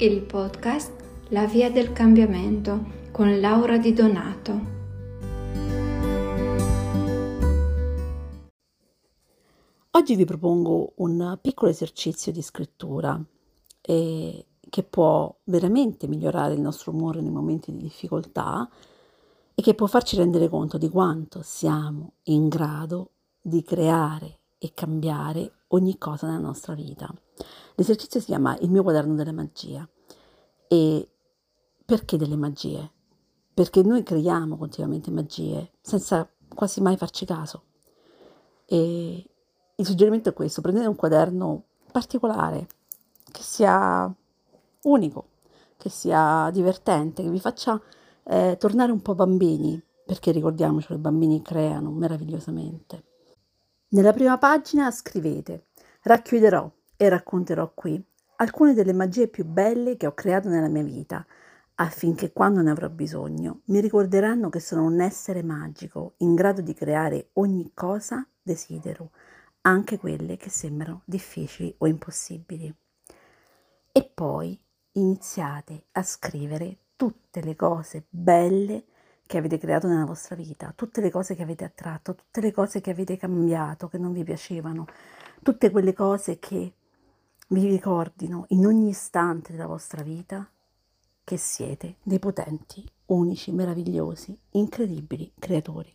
il podcast La via del cambiamento con Laura Di Donato. Oggi vi propongo un piccolo esercizio di scrittura eh, che può veramente migliorare il nostro umore nei momenti di difficoltà e che può farci rendere conto di quanto siamo in grado di creare e cambiare ogni cosa nella nostra vita. L'esercizio si chiama Il mio quaderno delle magie. E perché delle magie? Perché noi creiamo continuamente magie senza quasi mai farci caso. E il suggerimento è questo, prendete un quaderno particolare, che sia unico, che sia divertente, che vi faccia eh, tornare un po' bambini, perché ricordiamoci i bambini creano meravigliosamente. Nella prima pagina scrivete Racchiuderò e racconterò qui alcune delle magie più belle che ho creato nella mia vita, affinché quando ne avrò bisogno mi ricorderanno che sono un essere magico in grado di creare ogni cosa desidero, anche quelle che sembrano difficili o impossibili. E poi iniziate a scrivere tutte le cose belle che avete creato nella vostra vita, tutte le cose che avete attratto, tutte le cose che avete cambiato, che non vi piacevano, tutte quelle cose che vi ricordino in ogni istante della vostra vita che siete dei potenti, unici, meravigliosi, incredibili creatori.